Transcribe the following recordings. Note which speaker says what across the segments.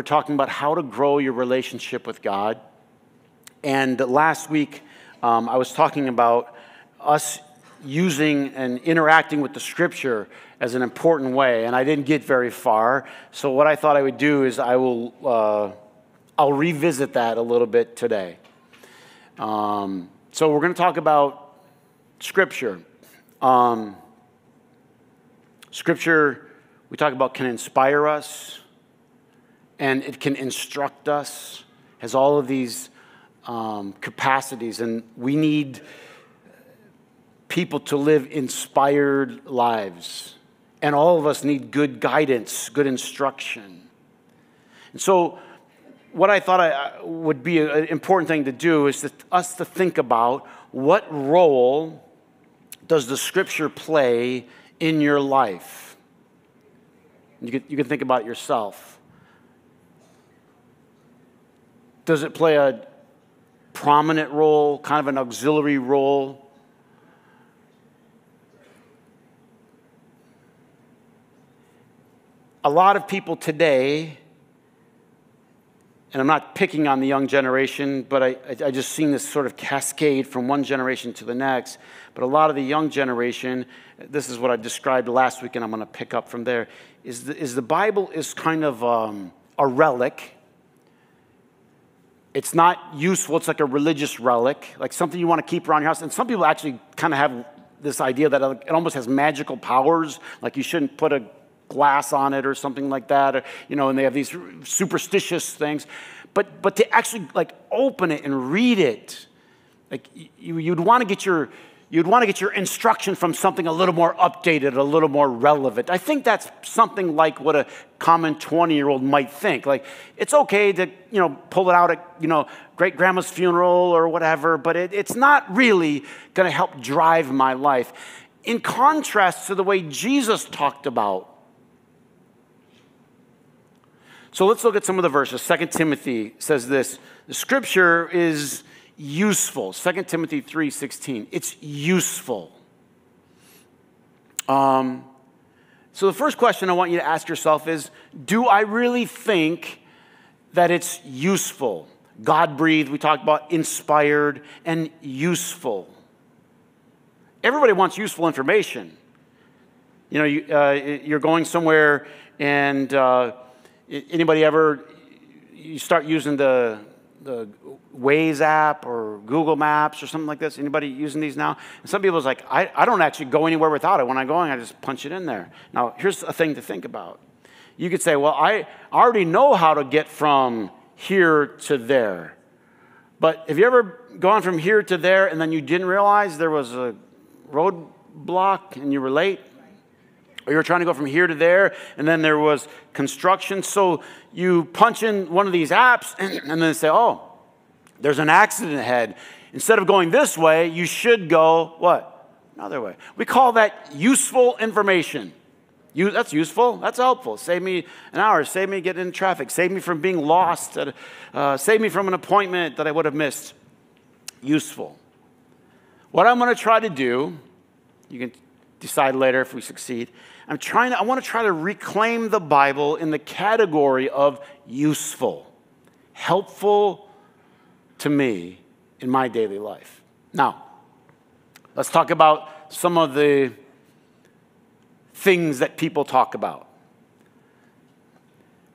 Speaker 1: We're talking about how to grow your relationship with God. And last week, um, I was talking about us using and interacting with the scripture as an important way, and I didn't get very far. So, what I thought I would do is I will uh, I'll revisit that a little bit today. Um, so, we're going to talk about scripture. Um, scripture, we talk about, can inspire us and it can instruct us, has all of these um, capacities, and we need people to live inspired lives. And all of us need good guidance, good instruction. And so, what I thought I, would be an important thing to do is to, us to think about what role does the scripture play in your life? You can, you can think about yourself. Does it play a prominent role, kind of an auxiliary role? A lot of people today, and I'm not picking on the young generation, but I, I just seen this sort of cascade from one generation to the next. But a lot of the young generation, this is what I described last week, and I'm going to pick up from there, is the, is the Bible is kind of um, a relic it's not useful. It's like a religious relic, like something you want to keep around your house. And some people actually kind of have this idea that it almost has magical powers, like you shouldn't put a glass on it or something like that, or, you know, and they have these superstitious things. But, but to actually like open it and read it, like you, you'd want to get your, you'd want to get your instruction from something a little more updated, a little more relevant. I think that's something like what a common 20 year old might think. Like, it's okay to, you know, pull it out at, you know, great grandma's funeral or whatever, but it, it's not really going to help drive my life. In contrast to the way Jesus talked about. So let's look at some of the verses. 2 Timothy says this The scripture is useful. 2 Timothy 3:16. It's useful. Um, so the first question I want you to ask yourself is, do I really think that it's useful? God breathed, we talked about inspired and useful. Everybody wants useful information. You know, you, uh, you're going somewhere and uh, anybody ever, you start using the, the Waze app or Google Maps or something like this? Anybody using these now? And some people's like, I, I don't actually go anywhere without it. When I'm going, I just punch it in there. Now, here's a thing to think about. You could say, well, I already know how to get from here to there. But have you ever gone from here to there and then you didn't realize there was a roadblock and you were late? Or you were trying to go from here to there and then there was construction. So you punch in one of these apps and then say, oh, there's an accident ahead. Instead of going this way, you should go what? Another way. We call that useful information. You, that's useful. That's helpful. Save me an hour. Save me getting in traffic. Save me from being lost. At, uh, save me from an appointment that I would have missed. Useful. What I'm going to try to do, you can decide later if we succeed. I'm trying to, I want to try to reclaim the Bible in the category of useful, helpful, to me in my daily life. Now, let's talk about some of the things that people talk about.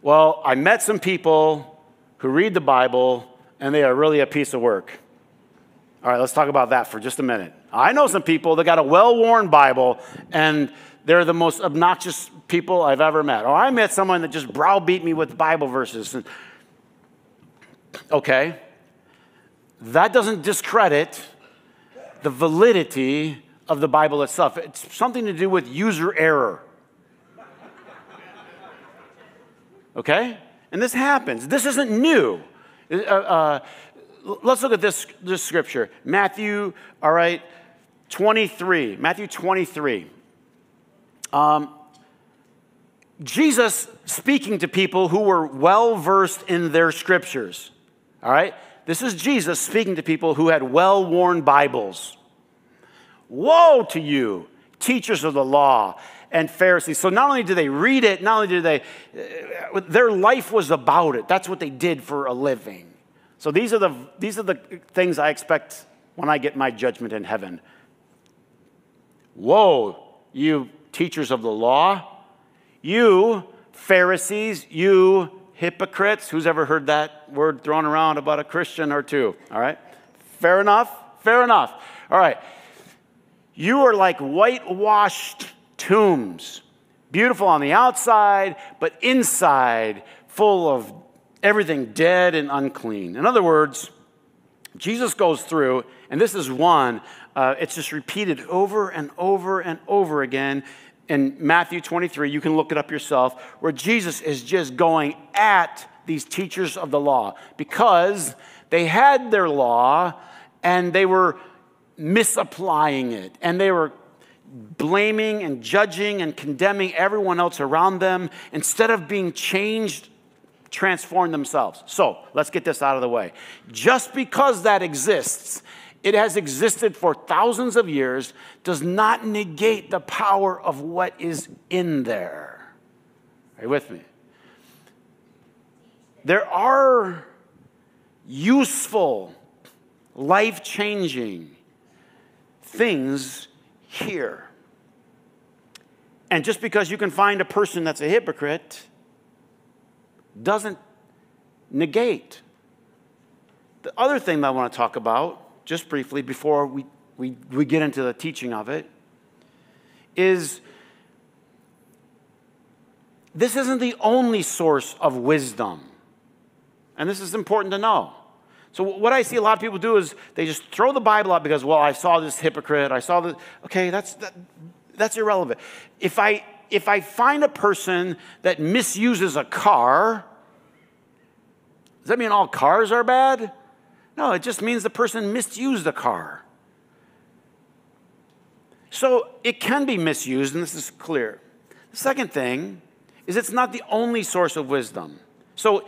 Speaker 1: Well, I met some people who read the Bible and they are really a piece of work. All right, let's talk about that for just a minute. I know some people that got a well worn Bible and they're the most obnoxious people I've ever met. Or I met someone that just browbeat me with Bible verses. Okay, that doesn't discredit the validity of the Bible itself. It's something to do with user error. Okay? And this happens. This isn't new. Uh, uh, let's look at this, this scripture Matthew, all right, 23. Matthew 23. Um, Jesus speaking to people who were well versed in their scriptures. All right? This is Jesus speaking to people who had well worn Bibles. Woe to you, teachers of the law and Pharisees. So not only do they read it, not only do they, uh, their life was about it. That's what they did for a living. So these are the, these are the things I expect when I get my judgment in heaven. Woe, you teachers of the law, you Pharisees, you hypocrites. Who's ever heard that word thrown around about a Christian or two? All right, fair enough, fair enough. All right, you are like whitewashed tombs, beautiful on the outside, but inside full of everything dead and unclean. In other words, Jesus goes through, and this is one, uh, it's just repeated over and over and over again in Matthew 23. You can look it up yourself, where Jesus is just going at these teachers of the law because they had their law and they were misapplying it and they were blaming and judging and condemning everyone else around them instead of being changed transform themselves. So let's get this out of the way. Just because that exists, it has existed for thousands of years, does not negate the power of what is in there. Are you with me? There are useful, life changing things here. And just because you can find a person that's a hypocrite doesn't negate. The other thing that I want to talk about, just briefly, before we, we, we get into the teaching of it, is this isn't the only source of wisdom. And this is important to know. So, what I see a lot of people do is they just throw the Bible out because, well, I saw this hypocrite, I saw this. Okay, that's, that, that's irrelevant. If I if I find a person that misuses a car, does that mean all cars are bad? No, it just means the person misused the car. So it can be misused, and this is clear. The second thing is it's not the only source of wisdom. So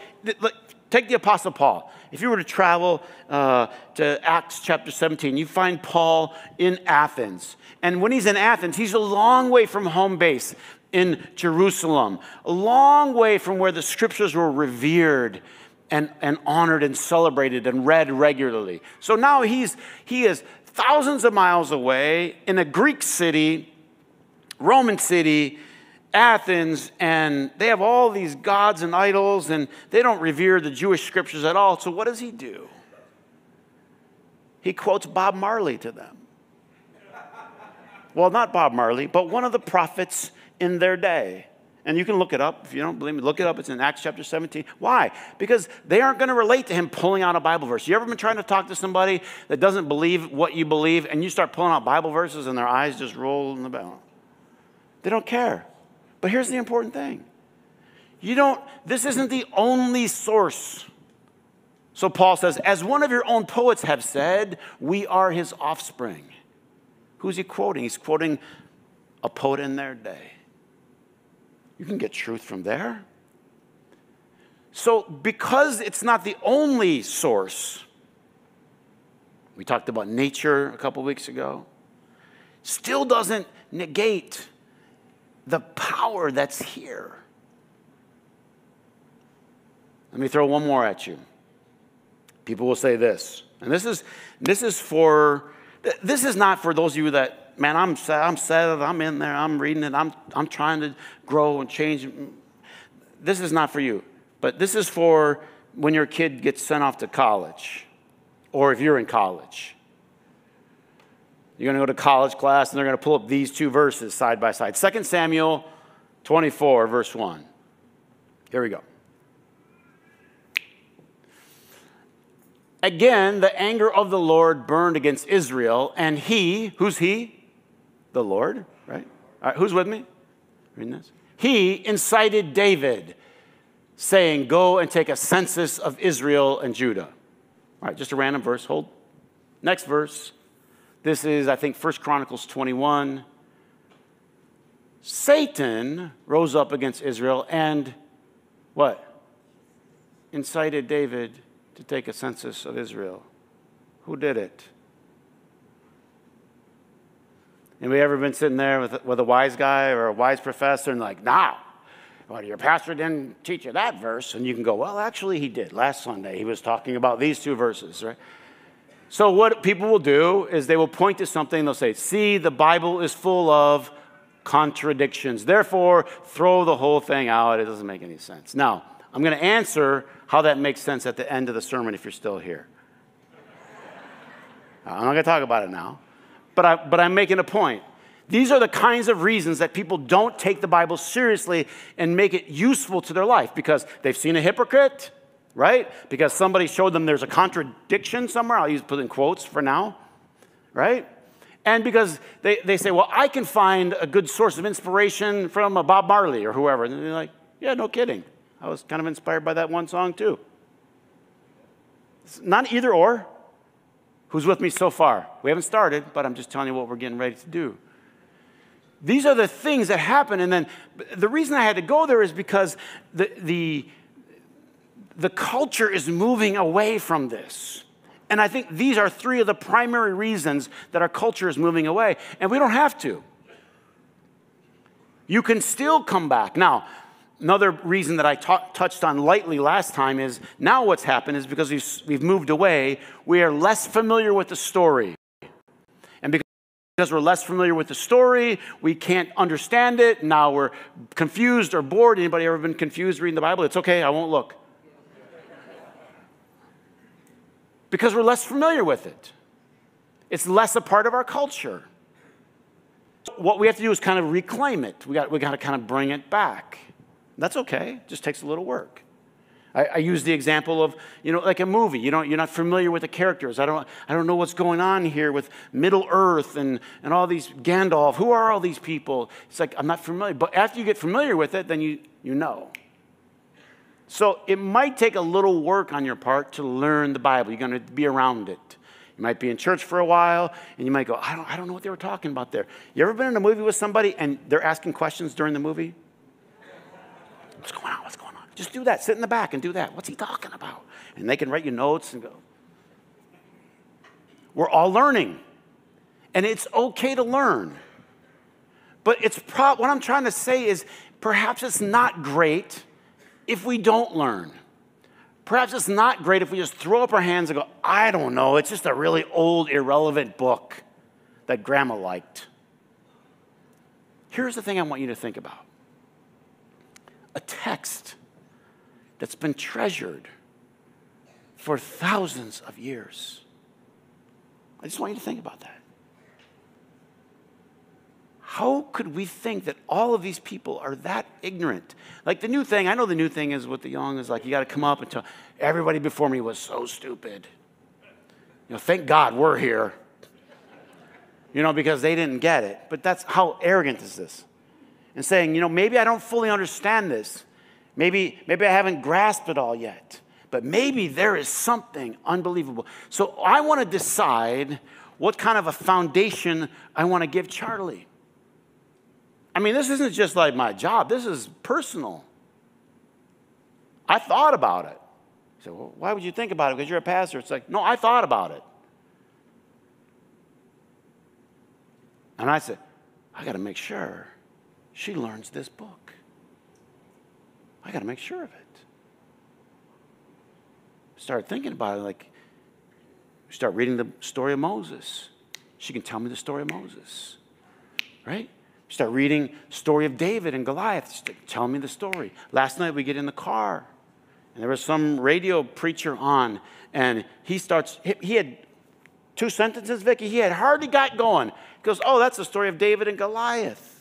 Speaker 1: take the Apostle Paul. If you were to travel uh, to Acts chapter 17, you find Paul in Athens. And when he's in Athens, he's a long way from home base in Jerusalem, a long way from where the scriptures were revered and, and honored and celebrated and read regularly. So now he's, he is thousands of miles away in a Greek city, Roman city, Athens, and they have all these gods and idols, and they don't revere the Jewish scriptures at all. So what does he do? He quotes Bob Marley to them. Well, not Bob Marley, but one of the prophets in their day. And you can look it up if you don't believe me. Look it up. It's in Acts chapter 17. Why? Because they aren't going to relate to him pulling out a Bible verse. You ever been trying to talk to somebody that doesn't believe what you believe and you start pulling out Bible verses and their eyes just roll in the bell? They don't care. But here's the important thing you don't, this isn't the only source. So Paul says, as one of your own poets have said, we are his offspring. Who's he quoting? He's quoting a poet in their day. You can get truth from there. So, because it's not the only source, we talked about nature a couple weeks ago, still doesn't negate the power that's here. Let me throw one more at you. People will say this, and this is this is for this is not for those of you that man, I'm sad, I'm sad, I'm in there, I'm reading it, I'm, I'm trying to grow and change. This is not for you, but this is for when your kid gets sent off to college or if you're in college. You're going to go to college class and they're going to pull up these two verses side by side 2 Samuel 24, verse 1. Here we go. Again, the anger of the Lord burned against Israel, and he, who's he? The Lord, right? All right, who's with me? Reading this? He incited David, saying, Go and take a census of Israel and Judah. All right, just a random verse. Hold. Next verse. This is, I think, First Chronicles 21. Satan rose up against Israel and what? Incited David to take a census of Israel. Who did it? Anybody ever been sitting there with, with a wise guy or a wise professor and like, now, well, your pastor didn't teach you that verse. And you can go, well, actually, he did. Last Sunday, he was talking about these two verses, right? So, what people will do is they will point to something, they'll say, see, the Bible is full of contradictions. Therefore, throw the whole thing out. It doesn't make any sense. Now, I'm going to answer how that makes sense at the end of the sermon if you're still here. I'm not going to talk about it now, but, I, but I'm making a point. These are the kinds of reasons that people don't take the Bible seriously and make it useful to their life because they've seen a hypocrite, right? Because somebody showed them there's a contradiction somewhere. I'll use put in quotes for now, right? And because they, they say, well, I can find a good source of inspiration from a Bob Marley or whoever. And they're like, yeah, no kidding. I was kind of inspired by that one song too. It's not either or. Who's with me so far? We haven't started, but I'm just telling you what we're getting ready to do. These are the things that happen. And then the reason I had to go there is because the, the, the culture is moving away from this. And I think these are three of the primary reasons that our culture is moving away. And we don't have to. You can still come back. Now, Another reason that I touched on lightly last time is now what's happened is because we've, we've moved away, we are less familiar with the story. And because we're less familiar with the story, we can't understand it. Now we're confused or bored. Anybody ever been confused reading the Bible? It's okay, I won't look. because we're less familiar with it. It's less a part of our culture. What we have to do is kind of reclaim it. We got, we got to kind of bring it back. That's okay, it just takes a little work. I, I, use the example of, you know, like a movie. You don't, you're not familiar with the characters. I don't, I don't know what's going on here with Middle Earth and, and all these Gandalf. Who are all these people? It's like, I'm not familiar. But after you get familiar with it, then you, you know. So it might take a little work on your part to learn the Bible. You're going to be around it. You might be in church for a while and you might go, I don't, I don't know what they were talking about there. You ever been in a movie with somebody and they're asking questions during the movie? What's going on? What's going on? Just do that. Sit in the back and do that. What's he talking about? And they can write you notes and go. We're all learning. And it's okay to learn. But it's pro- what I'm trying to say is perhaps it's not great if we don't learn. Perhaps it's not great if we just throw up our hands and go, I don't know, it's just a really old, irrelevant book that grandma liked. Here's the thing I want you to think about a text that's been treasured for thousands of years. I just want you to think about that. How could we think that all of these people are that ignorant? Like the new thing, I know the new thing is with the young is like you got to come up and tell everybody before me was so stupid. You know, thank God we're here. You know, because they didn't get it. But that's how arrogant is this? And saying, you know, maybe I don't fully understand this. Maybe, maybe I haven't grasped it all yet. But maybe there is something unbelievable. So I want to decide what kind of a foundation I want to give Charlie. I mean, this isn't just like my job, this is personal. I thought about it. He said, well, why would you think about it? Because you're a pastor. It's like, no, I thought about it. And I said, I got to make sure she learns this book. I got to make sure of it. Start thinking about it like, start reading the story of Moses. She can tell me the story of Moses, right? Start reading story of David and Goliath. Tell me the story. Last night we get in the car, and there was some radio preacher on, and he starts. He had two sentences, Vicki. He had hardly got going. He goes, "Oh, that's the story of David and Goliath."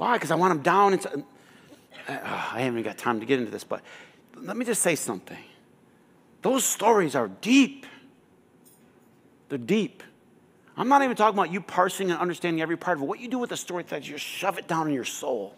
Speaker 1: Why? Because I want them down. Into, uh, I haven't even got time to get into this, but let me just say something. Those stories are deep. They're deep. I'm not even talking about you parsing and understanding every part of it. What you do with the story that you just shove it down in your soul.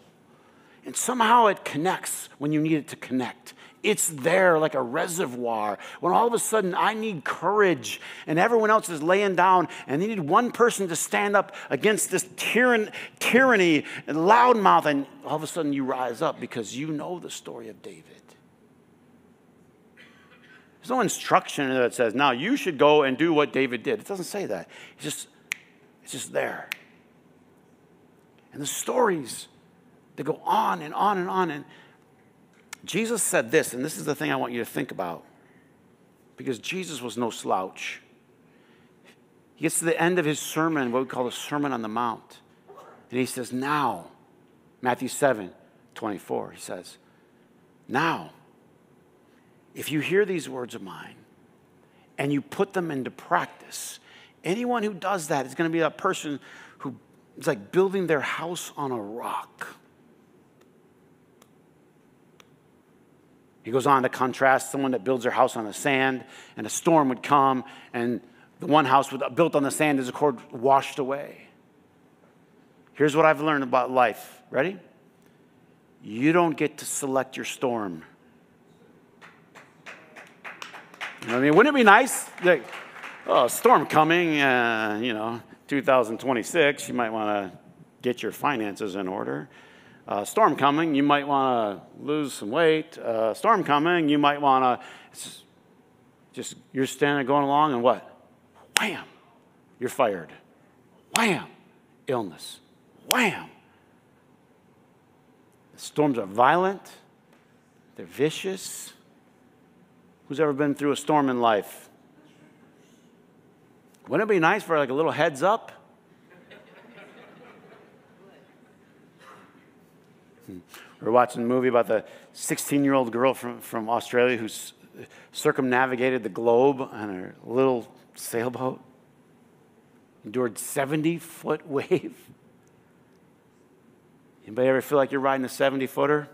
Speaker 1: And somehow it connects when you need it to connect. It's there like a reservoir. When all of a sudden I need courage and everyone else is laying down and they need one person to stand up against this tyranny, tyranny and loudmouth, and all of a sudden you rise up because you know the story of David. There's no instruction that says, now you should go and do what David did. It doesn't say that. It's just, it's just there. And the stories that go on and on and on. And Jesus said this, and this is the thing I want you to think about. Because Jesus was no slouch. He gets to the end of his sermon, what we call the Sermon on the Mount. And he says, Now, Matthew 7 24, he says, Now, if you hear these words of mine and you put them into practice, anyone who does that is going to be a person who is like building their house on a rock. He goes on to contrast someone that builds their house on the sand, and a storm would come, and the one house built on the sand is, of course, washed away. Here's what I've learned about life. Ready? You don't get to select your storm. You know I mean? Wouldn't it be nice? Like, oh, storm coming, uh, you know, 2026, you might want to get your finances in order. Uh, storm coming, you might want to lose some weight. Uh, storm coming, you might want to just, you're standing going along and what? Wham, you're fired. Wham, illness. Wham. The storms are violent, they're vicious. Who's ever been through a storm in life? Wouldn't it be nice for like a little heads up? We were watching a movie about the 16 year old girl from, from Australia who circumnavigated the globe on her little sailboat, endured 70 foot wave. Anybody ever feel like you're riding a 70 footer?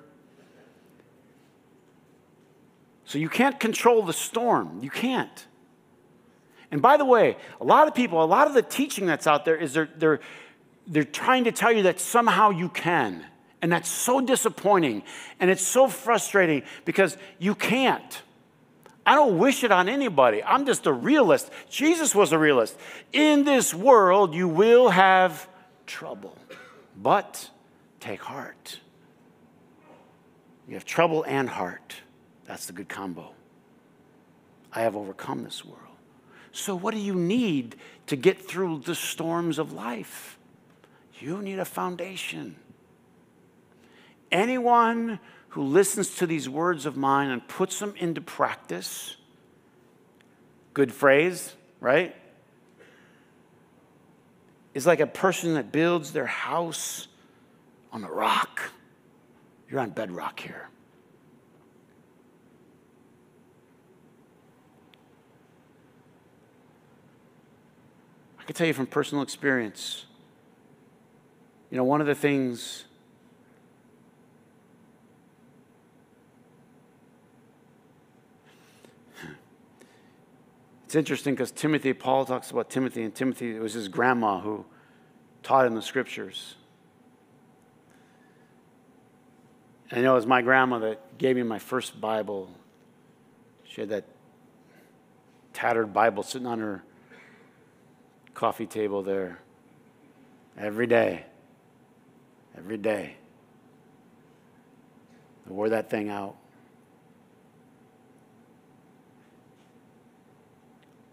Speaker 1: So you can't control the storm. You can't. And by the way, a lot of people, a lot of the teaching that's out there is they're, they're, they're trying to tell you that somehow you can. And that's so disappointing and it's so frustrating because you can't. I don't wish it on anybody. I'm just a realist. Jesus was a realist. In this world, you will have trouble, but take heart. You have trouble and heart. That's the good combo. I have overcome this world. So, what do you need to get through the storms of life? You need a foundation. Anyone who listens to these words of mine and puts them into practice, good phrase, right? Is like a person that builds their house on a rock. You're on bedrock here. I can tell you from personal experience, you know, one of the things It's interesting because Timothy, Paul talks about Timothy, and Timothy, it was his grandma who taught him the scriptures. And it was my grandma that gave me my first Bible. She had that tattered Bible sitting on her coffee table there every day. Every day. I wore that thing out.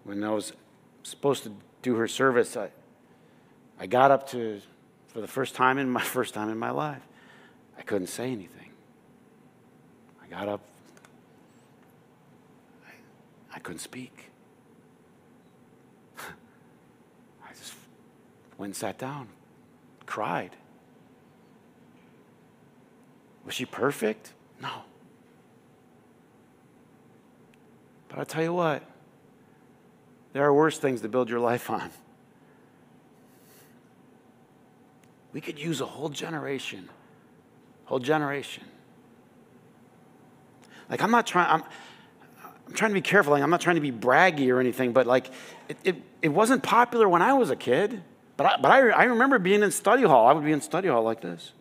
Speaker 1: When I was supposed to do her service, I, I got up to, for the first time in my first time in my life, I couldn't say anything. I got up, I, I couldn't speak. I just went and sat down, cried. Was she perfect? No. But I'll tell you what, there are worse things to build your life on. We could use a whole generation, whole generation. Like I'm not trying. I'm, I'm trying to be careful. Like I'm not trying to be braggy or anything, but like it, it, it wasn't popular when I was a kid. But I, but I, I remember being in study hall. I would be in study hall like this.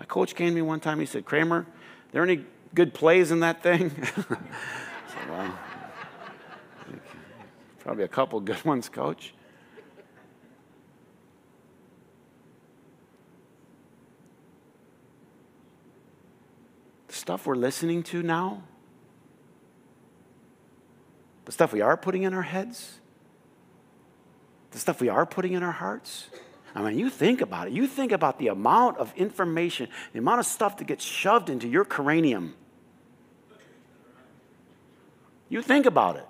Speaker 1: My coach came to me one time. He said, Kramer, there any good plays in that thing? well, probably a couple good ones, coach. The stuff we're listening to now, the stuff we are putting in our heads, the stuff we are putting in our hearts. I mean, you think about it. You think about the amount of information, the amount of stuff that gets shoved into your cranium. You think about it.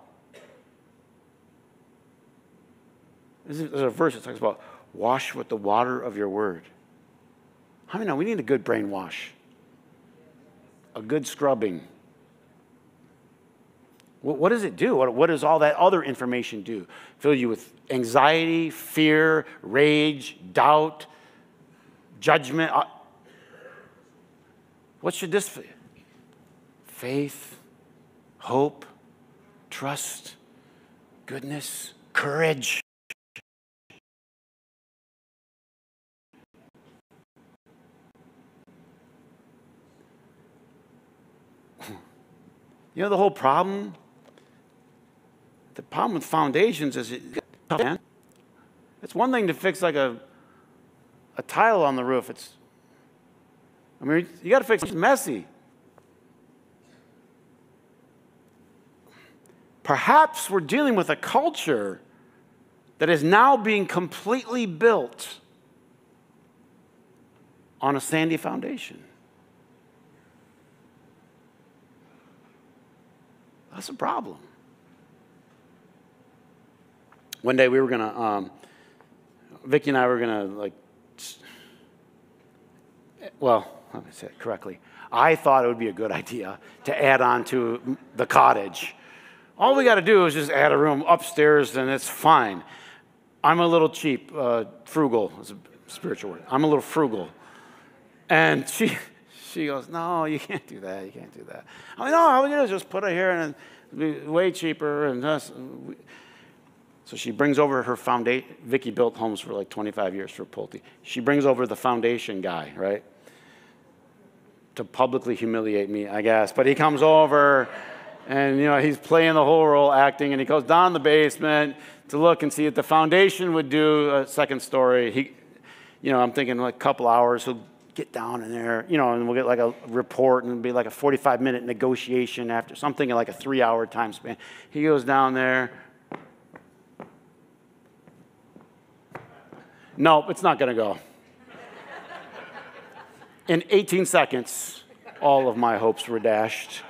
Speaker 1: There's a verse that talks about wash with the water of your word. How many know we need a good brainwash? A good scrubbing. What, does it do? What, what does all that other information do? Fill you with anxiety, fear, rage, doubt, judgment. Uh, what should this be? Faith, hope, trust, goodness, courage. You know the whole problem? The problem with foundations is it, man. It's one thing to fix like a, a tile on the roof. It's, I mean, you got to fix it. messy. Perhaps we're dealing with a culture that is now being completely built on a sandy foundation. That's a problem. One day we were to, um, Vicki and I were to, like, well, let me say it correctly. I thought it would be a good idea to add on to the cottage. All we got to do is just add a room upstairs and it's fine. I'm a little cheap, uh, frugal is a spiritual word. I'm a little frugal. And she, she goes, No, you can't do that. You can't do that. I mean, no, all we do is just put it here and it'll be way cheaper. And just, so she brings over her foundation. Vicki built homes for like 25 years for Pulte. She brings over the foundation guy, right? To publicly humiliate me, I guess. But he comes over and, you know, he's playing the whole role, acting, and he goes down the basement to look and see if the foundation would do a second story. He, you know, I'm thinking like a couple hours. He'll get down in there, you know, and we'll get like a report and it'll be like a 45 minute negotiation after something like a three hour time span. He goes down there. Nope, it's not going to go. In 18 seconds, all of my hopes were dashed,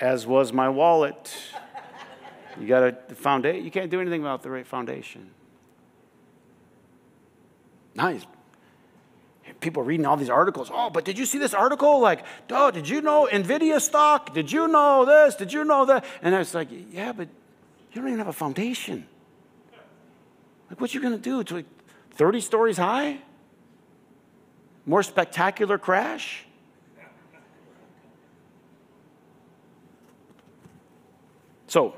Speaker 1: as was my wallet. You got a foundation. You can't do anything without the right foundation. Nice people reading all these articles. Oh, but did you see this article? Like, oh, did you know Nvidia stock? Did you know this? Did you know that? And I was like, yeah, but you don't even have a foundation. Like, what you gonna do? It's like 30 stories high? More spectacular crash? So,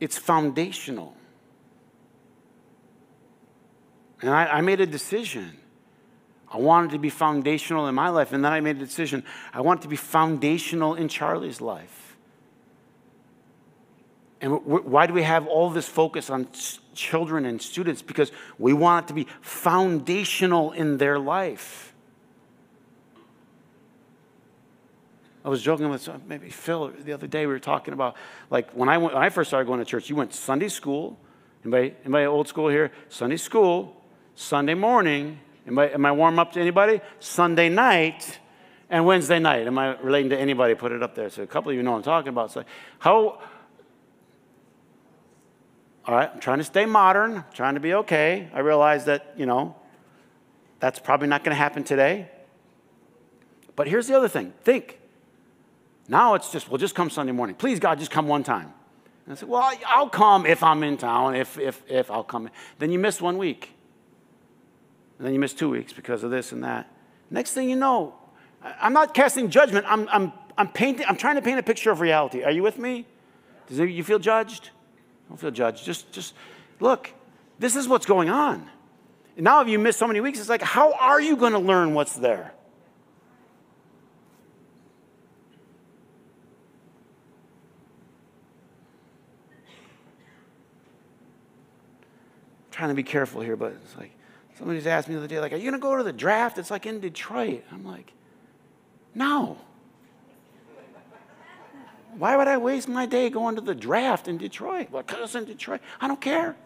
Speaker 1: it's foundational. And I, I made a decision. I wanted to be foundational in my life. And then I made a decision. I want to be foundational in Charlie's life. And why do we have all this focus on children and students? Because we want it to be foundational in their life. I was joking with uh, maybe Phil the other day. We were talking about like when I went, when I first started going to church. You went Sunday school. Anybody, anybody old school here? Sunday school, Sunday morning. Am I, warm up to anybody? Sunday night and Wednesday night. Am I relating to anybody? Put it up there. So a couple of you know I'm talking about. So how, all right, I'm trying to stay modern, trying to be okay. I realize that, you know, that's probably not going to happen today. But here's the other thing think. Now it's just, well, just come Sunday morning. Please, God, just come one time. And I said, well, I'll come if I'm in town, if, if, if I'll come. Then you miss one week. And then you miss two weeks because of this and that. Next thing you know, I'm not casting judgment. I'm, I'm, I'm, painting, I'm trying to paint a picture of reality. Are you with me? Does you feel judged? Don't feel judged. Just, just look, this is what's going on. And now, if you miss so many weeks, it's like, how are you going to learn what's there? trying to be careful here, but it's like, Somebody's asked me the other day, like, are you going to go to the draft? It's like in Detroit. I'm like, no. Why would I waste my day going to the draft in Detroit? Because it's in Detroit. I don't care.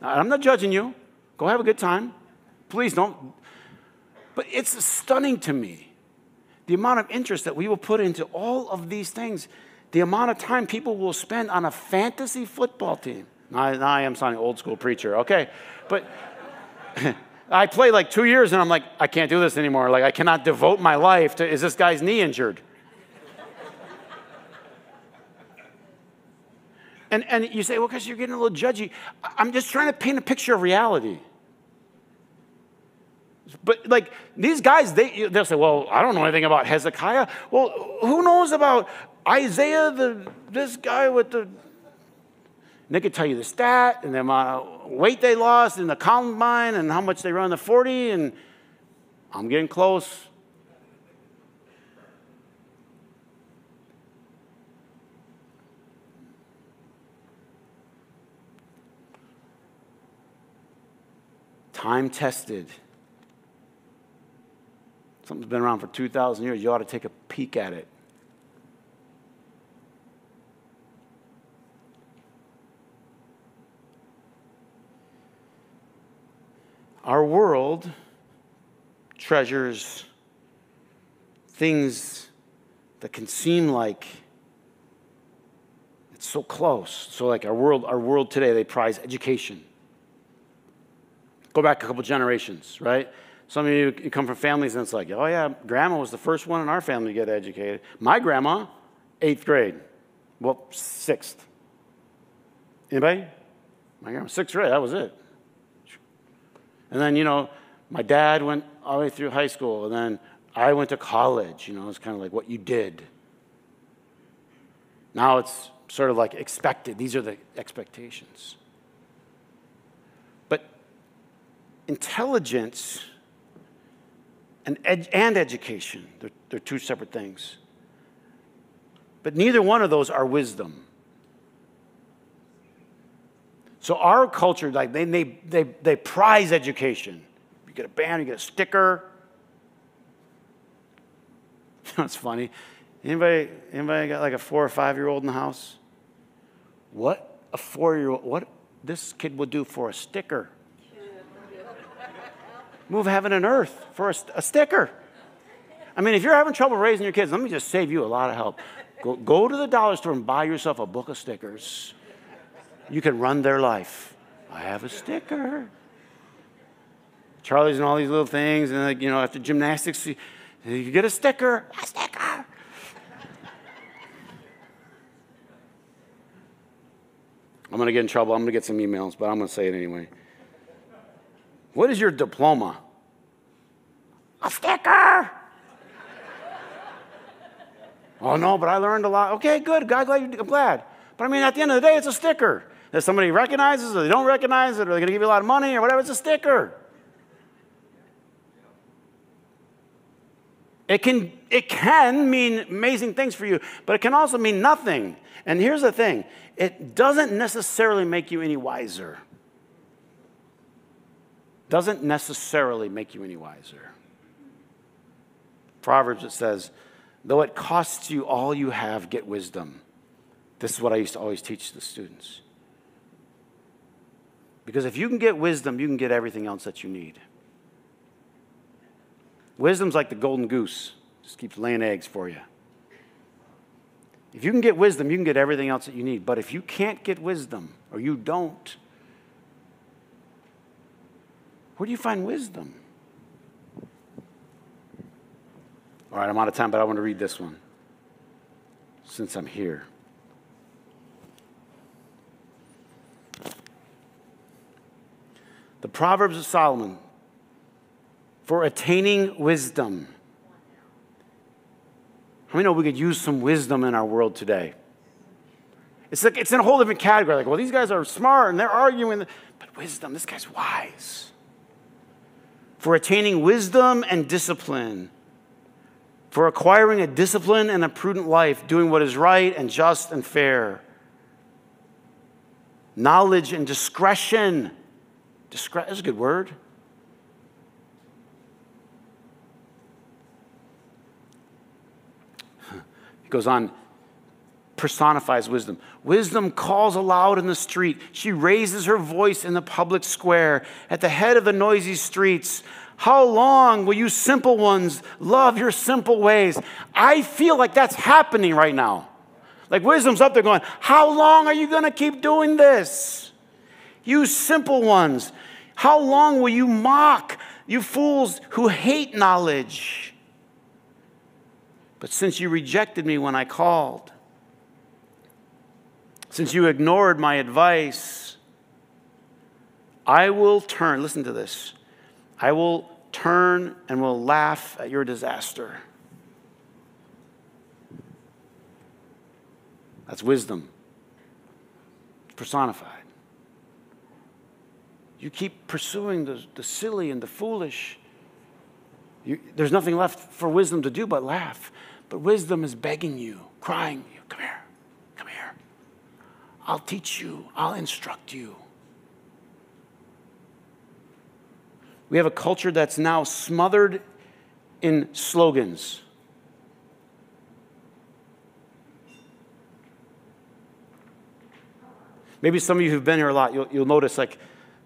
Speaker 1: I'm not judging you. Go have a good time. Please don't. But it's stunning to me the amount of interest that we will put into all of these things, the amount of time people will spend on a fantasy football team. Now, now I am sounding old school preacher, okay? But I played like two years and I'm like, I can't do this anymore. Like, I cannot devote my life to, is this guy's knee injured? And, and you say, well, because you're getting a little judgy. I'm just trying to paint a picture of reality. But like these guys, they, they'll say, well, I don't know anything about Hezekiah. Well, who knows about Isaiah, the, this guy with the and they could tell you the stat and the amount of weight they lost in the combine and how much they run the 40, and I'm getting close. Time tested. Something's been around for 2,000 years. You ought to take a peek at it. Our world treasures things that can seem like it's so close. So like our world, our world today, they prize education. Go back a couple generations, right? Some of you, come from families and it's like, oh yeah, grandma was the first one in our family to get educated. My grandma, eighth grade. Well, sixth. Anybody? My grandma, sixth grade, that was it. And then, you know, my dad went all the way through high school, and then I went to college. You know, it's kind of like what you did. Now it's sort of like expected. These are the expectations. But intelligence and, ed- and education, they're, they're two separate things. But neither one of those are wisdom. So our culture, like they, they, they, they prize education. You get a band, you get a sticker. It's funny. Anybody, anybody got like a four or five year old in the house? What a four year old, what this kid would do for a sticker. Move heaven and earth for a, a sticker. I mean, if you're having trouble raising your kids, let me just save you a lot of help. Go, go to the dollar store and buy yourself a book of stickers you can run their life. I have a sticker. Charlie's and all these little things, and like, you know, after gymnastics, you, you get a sticker, a sticker. I'm going to get in trouble. I'm going to get some emails, but I'm going to say it anyway. What is your diploma? A sticker. oh, no, but I learned a lot. Okay, good. God, glad I'm glad. But I mean, at the end of the day, it's a sticker that somebody recognizes or they don't recognize it or they're going to give you a lot of money or whatever. It's a sticker. It can, it can mean amazing things for you, but it can also mean nothing. And here's the thing it doesn't necessarily make you any wiser. Doesn't necessarily make you any wiser. Proverbs, it says, though it costs you all you have, get wisdom. This is what I used to always teach the students. Because if you can get wisdom, you can get everything else that you need. Wisdom's like the golden goose, just keeps laying eggs for you. If you can get wisdom, you can get everything else that you need. But if you can't get wisdom, or you don't, where do you find wisdom? All right, I'm out of time, but I want to read this one since I'm here. The Proverbs of Solomon for attaining wisdom. How many know we could use some wisdom in our world today? It's like it's in a whole different category. Like, well, these guys are smart and they're arguing, but wisdom, this guy's wise for attaining wisdom and discipline, for acquiring a disciplined and a prudent life, doing what is right and just and fair. Knowledge and discretion. Discre- that's a good word. He goes on, personifies wisdom. Wisdom calls aloud in the street. She raises her voice in the public square at the head of the noisy streets. How long will you simple ones love your simple ways? I feel like that's happening right now. Like wisdom's up there going, How long are you going to keep doing this? You simple ones, how long will you mock, you fools who hate knowledge? But since you rejected me when I called, since you ignored my advice, I will turn, listen to this, I will turn and will laugh at your disaster. That's wisdom personified. You keep pursuing the, the silly and the foolish. You, there's nothing left for wisdom to do but laugh. But wisdom is begging you, crying, here, come here. I'll teach you, I'll instruct you. We have a culture that's now smothered in slogans. Maybe some of you who've been here a lot, you'll, you'll notice like,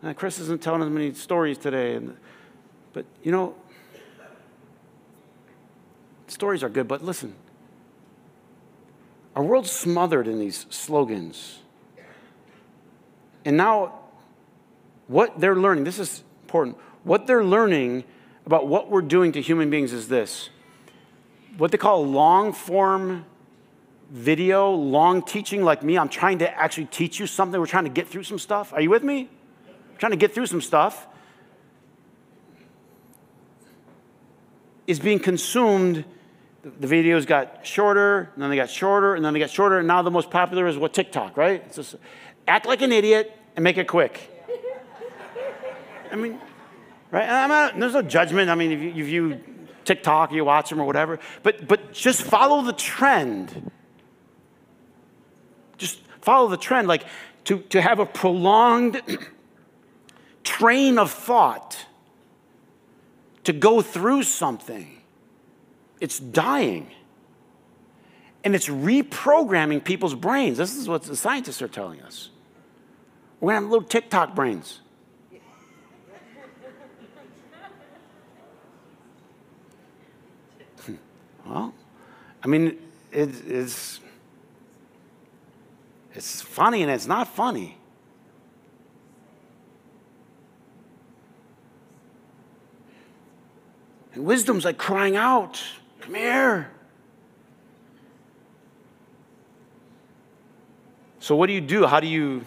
Speaker 1: uh, Chris isn't telling as many stories today. And, but you know, stories are good, but listen. Our world's smothered in these slogans. And now, what they're learning, this is important, what they're learning about what we're doing to human beings is this what they call long form video, long teaching, like me. I'm trying to actually teach you something. We're trying to get through some stuff. Are you with me? Trying to get through some stuff. Is being consumed. The videos got shorter, and then they got shorter, and then they got shorter, and now the most popular is what TikTok, right? Just act like an idiot and make it quick. I mean, right? Not, there's no judgment. I mean, if you, if you TikTok, you watch them or whatever, but but just follow the trend. Just follow the trend, like to to have a prolonged train of thought to go through something. It's dying. And it's reprogramming people's brains. This is what the scientists are telling us. We're going to have little TikTok brains. Well, I mean, it, it's, it's funny and it's not funny. And wisdom's like crying out, Come here. So, what do you do? How do you.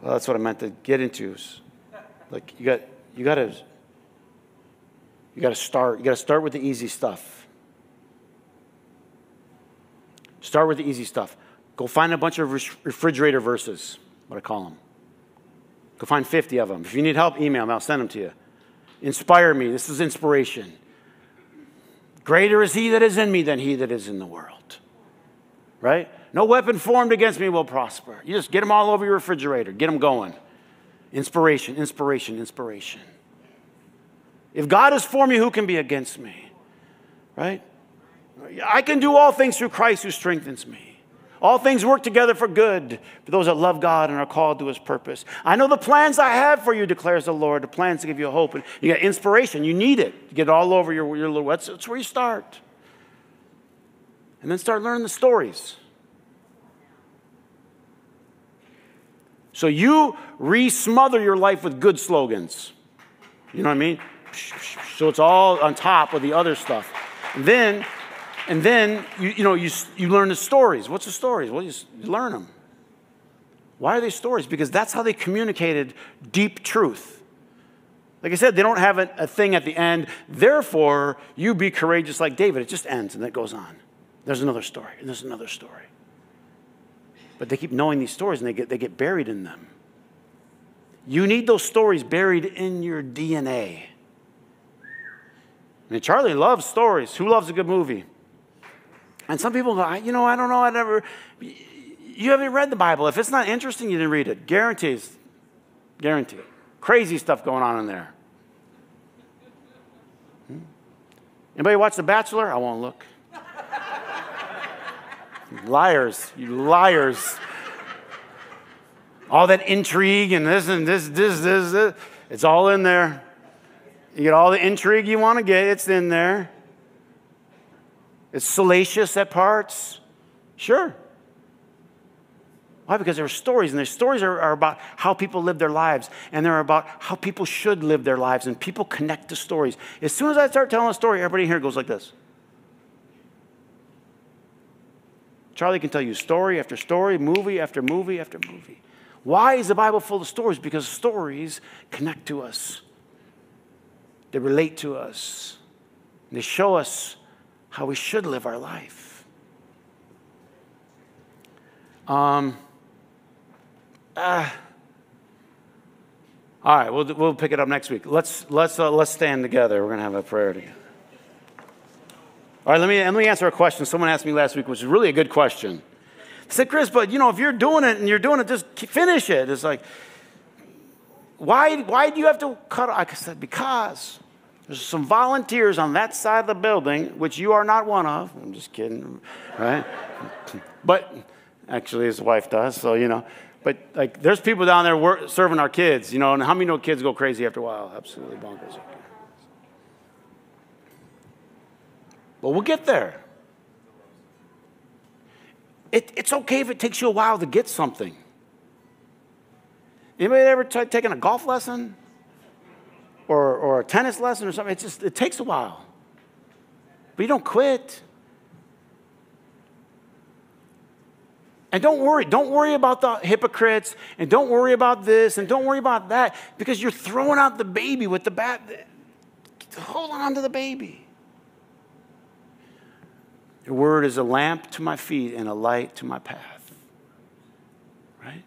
Speaker 1: Well, that's what I meant to get into. Like, you got, you got to you got to start. You got to start with the easy stuff. Start with the easy stuff. Go find a bunch of refrigerator verses, what I call them. Go find 50 of them. If you need help, email me. I'll send them to you. Inspire me. This is inspiration. Greater is he that is in me than he that is in the world. Right? No weapon formed against me will prosper. You just get them all over your refrigerator, get them going. Inspiration, inspiration, inspiration. If God is for me, who can be against me? Right? I can do all things through Christ who strengthens me. All things work together for good for those that love God and are called to his purpose. I know the plans I have for you, declares the Lord, the plans to give you hope. And you get inspiration. You need it. You get it all over your, your little, that's, that's where you start. And then start learning the stories. So you re smother your life with good slogans. You know what I mean? So it's all on top of the other stuff. And then, and then you, you know, you, you learn the stories. What's the stories? Well, you, you learn them. Why are they stories? Because that's how they communicated deep truth. Like I said, they don't have a, a, thing at the end. Therefore, you be courageous like David. It just ends and it goes on. There's another story, and there's another story. But they keep knowing these stories and they get, they get buried in them. You need those stories buried in your DNA. I mean, Charlie loves stories. Who loves a good movie? And some people go, you know, I don't know, I never. You haven't read the Bible. If it's not interesting, you didn't read it. Guarantees. Guarantee. Crazy stuff going on in there. Hmm? Anybody watch The Bachelor? I won't look. Liars, you liars. All that intrigue and this and this, this, this, this, it's all in there. You get all the intrigue you want to get, it's in there. It's salacious at parts. Sure. Why? Because there are stories, and their stories are, are, about how people live their lives, and they're about how people should live their lives, and people connect to stories. As soon as I start telling a story, everybody here goes like this. Charlie can tell you story after story, movie after movie after movie. Why is the Bible full of stories? Because stories connect to us, they relate to us, they show us how we should live our life. Um, uh, all right, we'll, we'll pick it up next week. Let's, let's, uh, let's stand together. We're going to have a prayer together. All right, let me, let me answer a question someone asked me last week, which is really a good question. They said, Chris, but you know, if you're doing it and you're doing it, just finish it. It's like, why, why do you have to cut? I said, because there's some volunteers on that side of the building, which you are not one of. I'm just kidding, right? but actually, his wife does, so you know. But like, there's people down there serving our kids, you know. And how many kids go crazy after a while? Absolutely bonkers. But we'll get there. It, it's okay if it takes you a while to get something. Anybody ever t- taken a golf lesson? or, or a tennis lesson or something. It just it takes a while. But you don't quit. And don't worry, don't worry about the hypocrites, and don't worry about this, and don't worry about that, because you're throwing out the baby with the bat. Hold on to the baby. Your word is a lamp to my feet and a light to my path. Right?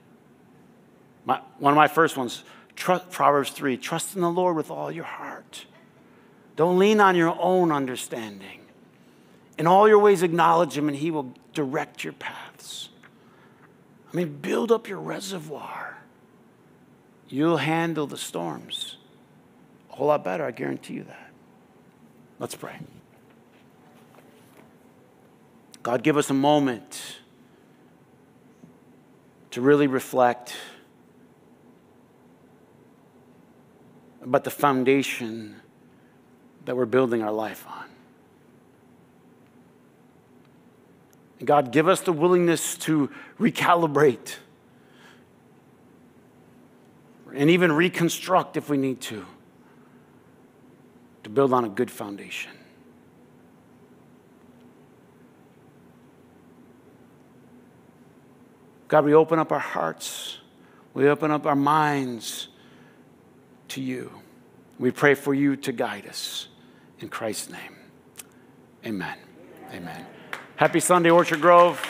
Speaker 1: My, one of my first ones Trust, Proverbs 3 trust in the Lord with all your heart. Don't lean on your own understanding. In all your ways, acknowledge Him, and He will direct your paths. I mean, build up your reservoir. You'll handle the storms a whole lot better, I guarantee you that. Let's pray. God, give us a moment to really reflect about the foundation that we're building our life on. God, give us the willingness to recalibrate and even reconstruct if we need to, to build on a good foundation. God, we open up our hearts, we open up our minds to you. We pray for you to guide us. In Christ's name, amen. Amen. Happy Sunday, Orchard Grove.